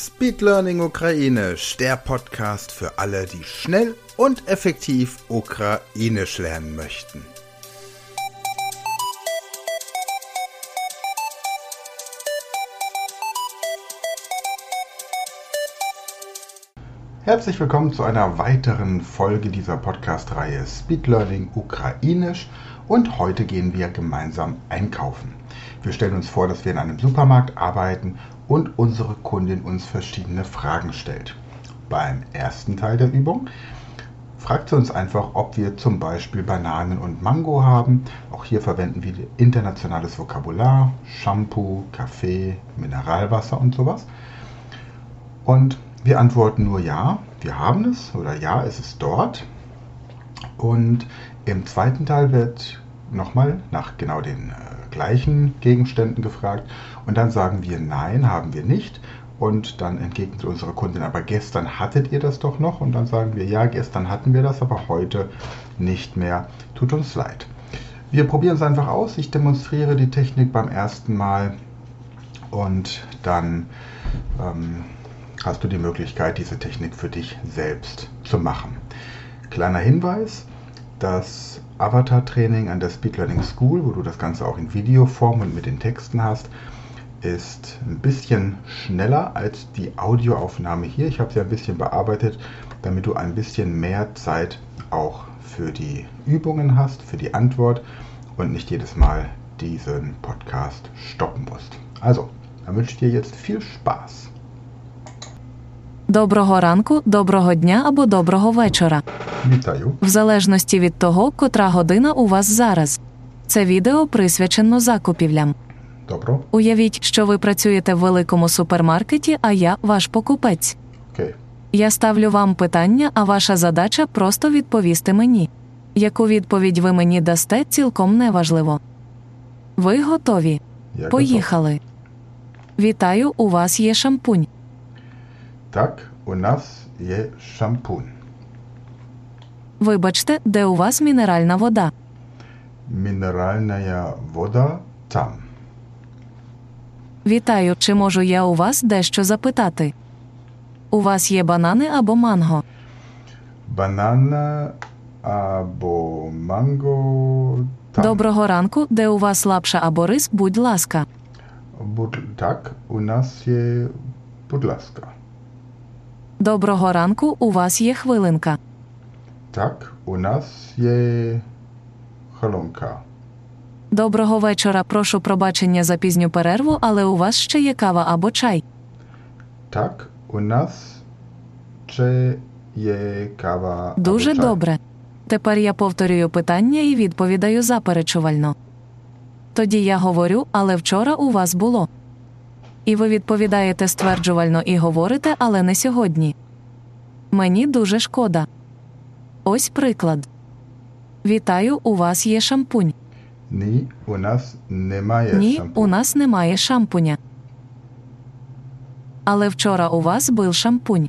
Speed Learning Ukrainisch, der Podcast für alle, die schnell und effektiv Ukrainisch lernen möchten. Herzlich willkommen zu einer weiteren Folge dieser Podcast-Reihe Speed Learning Ukrainisch und heute gehen wir gemeinsam einkaufen. Wir stellen uns vor, dass wir in einem Supermarkt arbeiten und unsere Kundin uns verschiedene Fragen stellt. Beim ersten Teil der Übung fragt sie uns einfach, ob wir zum Beispiel Bananen und Mango haben. Auch hier verwenden wir internationales Vokabular, Shampoo, Kaffee, Mineralwasser und sowas. Und wir antworten nur ja, wir haben es oder ja, es ist dort. Und im zweiten Teil wird nochmal nach genau den äh, gleichen Gegenständen gefragt und dann sagen wir nein, haben wir nicht. Und dann entgegnet unsere Kundin, aber gestern hattet ihr das doch noch? Und dann sagen wir, ja, gestern hatten wir das, aber heute nicht mehr. Tut uns leid. Wir probieren es einfach aus. Ich demonstriere die Technik beim ersten Mal und dann ähm, hast du die Möglichkeit, diese Technik für dich selbst zu machen. Kleiner Hinweis, das Avatar-Training an der Speed Learning School, wo du das Ganze auch in Videoform und mit den Texten hast, ist ein bisschen schneller als die Audioaufnahme hier. Ich habe sie ein bisschen bearbeitet, damit du ein bisschen mehr Zeit auch für die Übungen hast, für die Antwort und nicht jedes Mal diesen Podcast stoppen musst. Also, dann wünsche ich dir jetzt viel Spaß. Доброго ранку, доброго дня або доброго вечора. Вітаю. В залежності від того, котра година у вас зараз. Це відео присвячено закупівлям. Добро. Уявіть, що ви працюєте в великому супермаркеті, а я ваш покупець. Окей. Я ставлю вам питання, а ваша задача просто відповісти мені. Яку відповідь ви мені дасте, цілком неважливо. Ви готові? Я Поїхали. Вітаю, у вас є шампунь. Так, у нас є шампунь. Вибачте, де у вас мінеральна вода? Мінеральна вода там. Вітаю, чи можу я у вас дещо запитати? У вас є банани або манго? Банана або манго там. Доброго ранку, де у вас лапша або рис, будь ласка. Буд- Так, у нас є, будь ласка. Доброго ранку, у вас є хвилинка. Так, у нас є халонка. Доброго вечора, прошу пробачення за пізню перерву, але у вас ще є кава або чай. Так, у нас ще є кава. Дуже або чай. добре. Тепер я повторюю питання і відповідаю заперечувально. Тоді я говорю, але вчора у вас було. І ви відповідаєте стверджувально і говорите, але не сьогодні. Мені дуже шкода. Ось приклад. Вітаю, у вас є шампунь. Ні, у нас немає Ні, шампуню. у нас немає шампуня. Але вчора у вас був шампунь.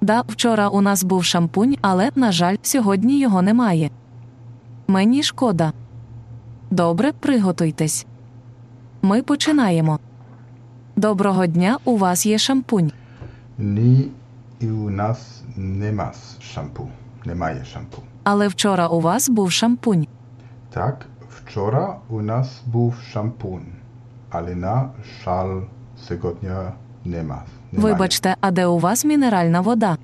Да, вчора у нас був шампунь, але, на жаль, сьогодні його немає. Мені шкода. Добре, приготуйтесь. Ми починаємо. Доброго дня, у вас є шампунь. Ні, і у нас нема шампу. Немає шампу. Але вчора у вас був шампунь. Так, вчора у нас був шампунь, але на жаль, сьогодні нема. немає. Вибачте, а де у вас мінеральна вода?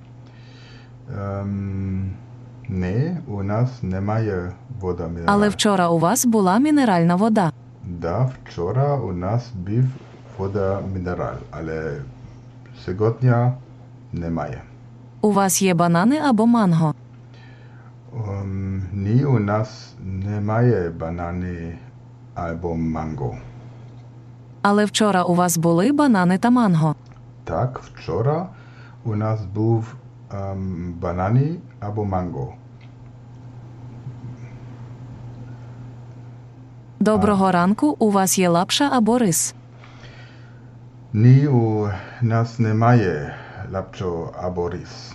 Ем, не, у нас немає вода мінеральна. Але вчора у вас була мінеральна вода. Да, вчора у нас був вода мінераль, але сьогодні немає. У вас є банани або манго. Ем, ні, у нас немає банани або манго. Але вчора у вас були банани та манго. Так, вчора у нас був ем, банани або манго. Доброго ранку, у вас є лапша або рис. Ні, у нас немає лапчо або рис.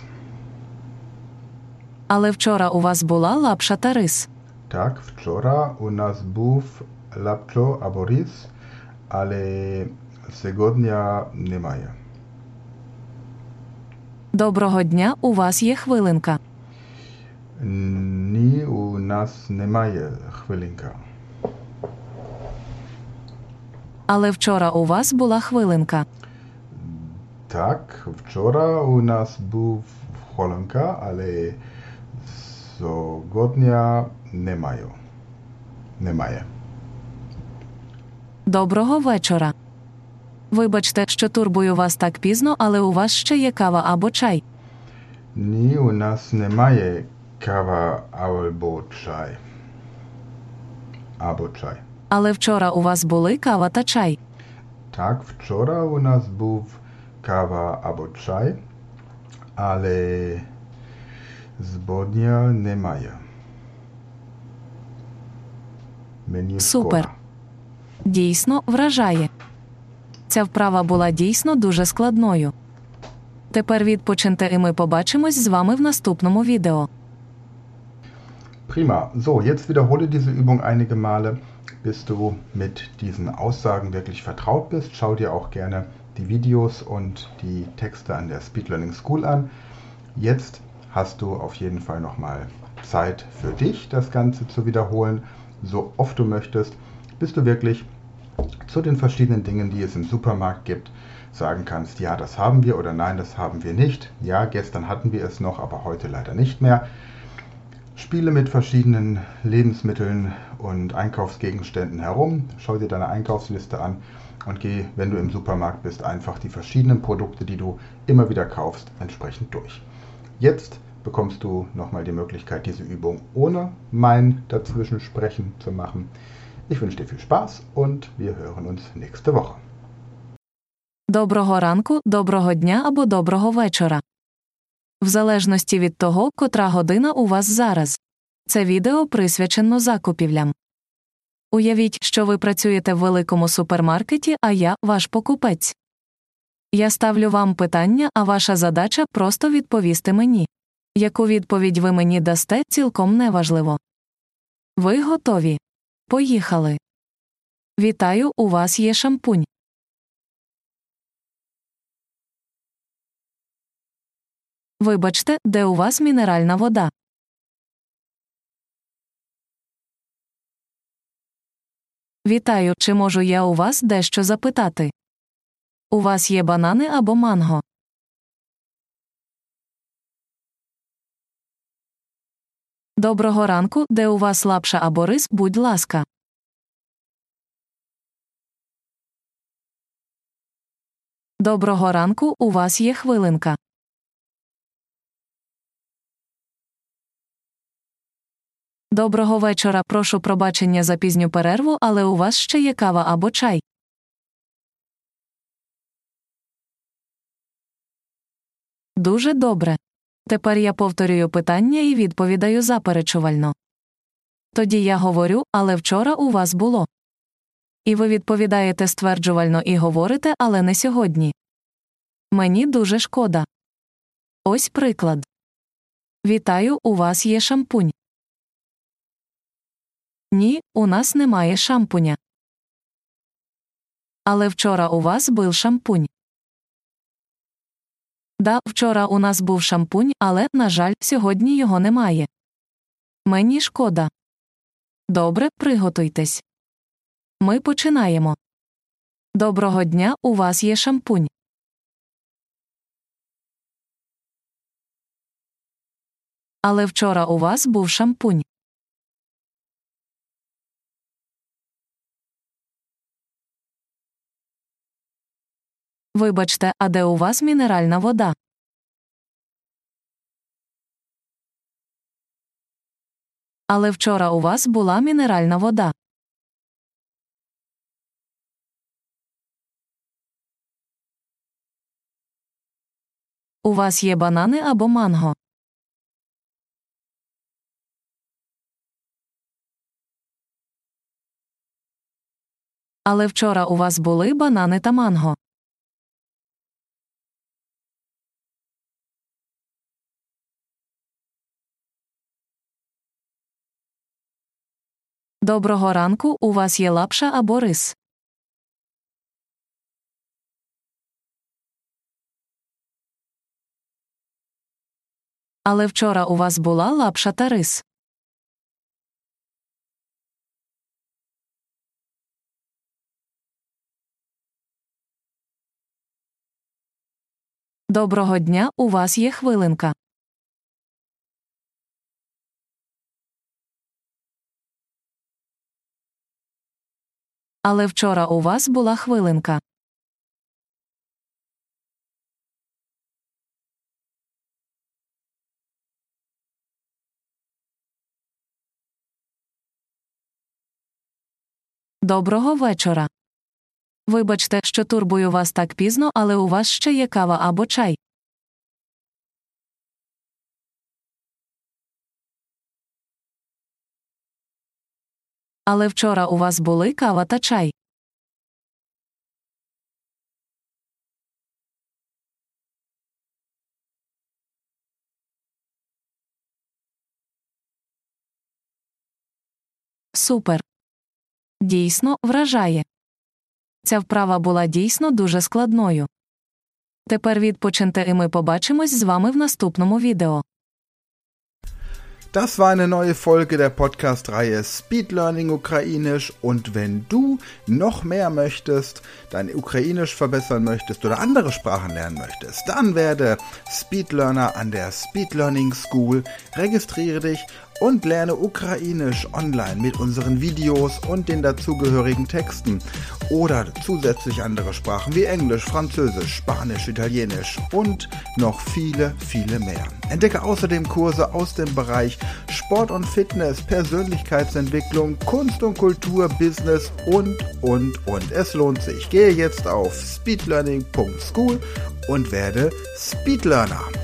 Але вчора у вас була лапша та рис. Так, вчора у нас був лапчо або рис, але Сегодня немає. Доброго дня, у вас є хвилинка. Ні, у нас немає хвилинка. Але вчора у вас була хвилинка. Так, вчора у нас був хвилинка, але сьогодні немає. Немає. Доброго вечора. Вибачте, що турбую вас так пізно, але у вас ще є кава або чай. Ні, у нас немає кава або чай. Або чай. Але вчора у вас були кава та чай. Так, вчора у нас був кава або чай, але збодня немає. Мені Супер. шкода. Дійсно вражає. Ця вправа була дійсно дуже складною. Тепер відпочиньте і ми побачимось з вами в наступному відео. Prima. So, jetzt wiederhole diese Übung einige Male, bis du mit diesen Aussagen wirklich vertraut bist. Schau dir auch gerne die Videos und die Texte an der Speed Learning School an. Jetzt hast du auf jeden Fall nochmal Zeit für dich, das Ganze zu wiederholen, so oft du möchtest, bis du wirklich zu den verschiedenen Dingen, die es im Supermarkt gibt, sagen kannst, ja, das haben wir oder nein, das haben wir nicht. Ja, gestern hatten wir es noch, aber heute leider nicht mehr. Spiele mit verschiedenen Lebensmitteln und Einkaufsgegenständen herum, schau dir deine Einkaufsliste an und geh, wenn du im Supermarkt bist, einfach die verschiedenen Produkte, die du immer wieder kaufst, entsprechend durch. Jetzt bekommst du nochmal die Möglichkeit, diese Übung ohne mein Dazwischensprechen zu machen. Ich wünsche dir viel Spaß und wir hören uns nächste Woche. Доброго ранку, доброго дня або доброго вечора. В залежності від того, котра година у вас зараз. Це відео присвячено закупівлям. Уявіть, що ви працюєте в великому супермаркеті, а я ваш покупець. Я ставлю вам питання, а ваша задача просто відповісти мені. Яку відповідь ви мені дасте, цілком неважливо. Ви готові. Поїхали. Вітаю, у вас є шампунь. Вибачте, де у вас мінеральна вода? Вітаю, чи можу я у вас дещо запитати? У вас є банани або манго? Доброго ранку, де у вас лапша або рис, будь ласка. Доброго ранку, у вас є хвилинка. Доброго вечора. Прошу пробачення за пізню перерву, але у вас ще є кава або чай. Дуже добре. Тепер я повторюю питання і відповідаю заперечувально. Тоді я говорю, але вчора у вас було. І ви відповідаєте стверджувально і говорите, але не сьогодні. Мені дуже шкода. Ось приклад. Вітаю, у вас є шампунь. Ні, у нас немає шампуня. Але вчора у вас був шампунь. Да, вчора у нас був шампунь, але, на жаль, сьогодні його немає. Мені шкода. Добре, приготуйтесь. Ми починаємо. Доброго дня, у вас є шампунь. Але вчора у вас був шампунь. Вибачте, а де у вас мінеральна вода? Але вчора у вас була мінеральна вода. У вас є банани або манго. Але вчора у вас були банани та манго. Доброго ранку, у вас є лапша або рис. Але вчора у вас була лапша та рис. Доброго дня, у вас є хвилинка. Але вчора у вас була хвилинка. Доброго вечора. Вибачте, що турбую вас так пізно, але у вас ще є кава або чай. Але вчора у вас були кава та чай. Супер. Дійсно вражає. Ця вправа була дійсно дуже складною. Тепер відпочиньте і ми побачимось з вами в наступному відео. Das war eine neue Folge der Podcast-Reihe Speed Learning Ukrainisch. Und wenn du noch mehr möchtest, dein Ukrainisch verbessern möchtest oder andere Sprachen lernen möchtest, dann werde Speed Learner an der Speed Learning School, registriere dich und lerne Ukrainisch online mit unseren Videos und den dazugehörigen Texten oder zusätzlich andere Sprachen wie Englisch, Französisch, Spanisch, Italienisch und noch viele, viele mehr. Entdecke außerdem Kurse aus dem Bereich Sport und Fitness, Persönlichkeitsentwicklung, Kunst und Kultur, Business und, und, und. Es lohnt sich. Gehe jetzt auf speedlearning.school und werde Speedlearner.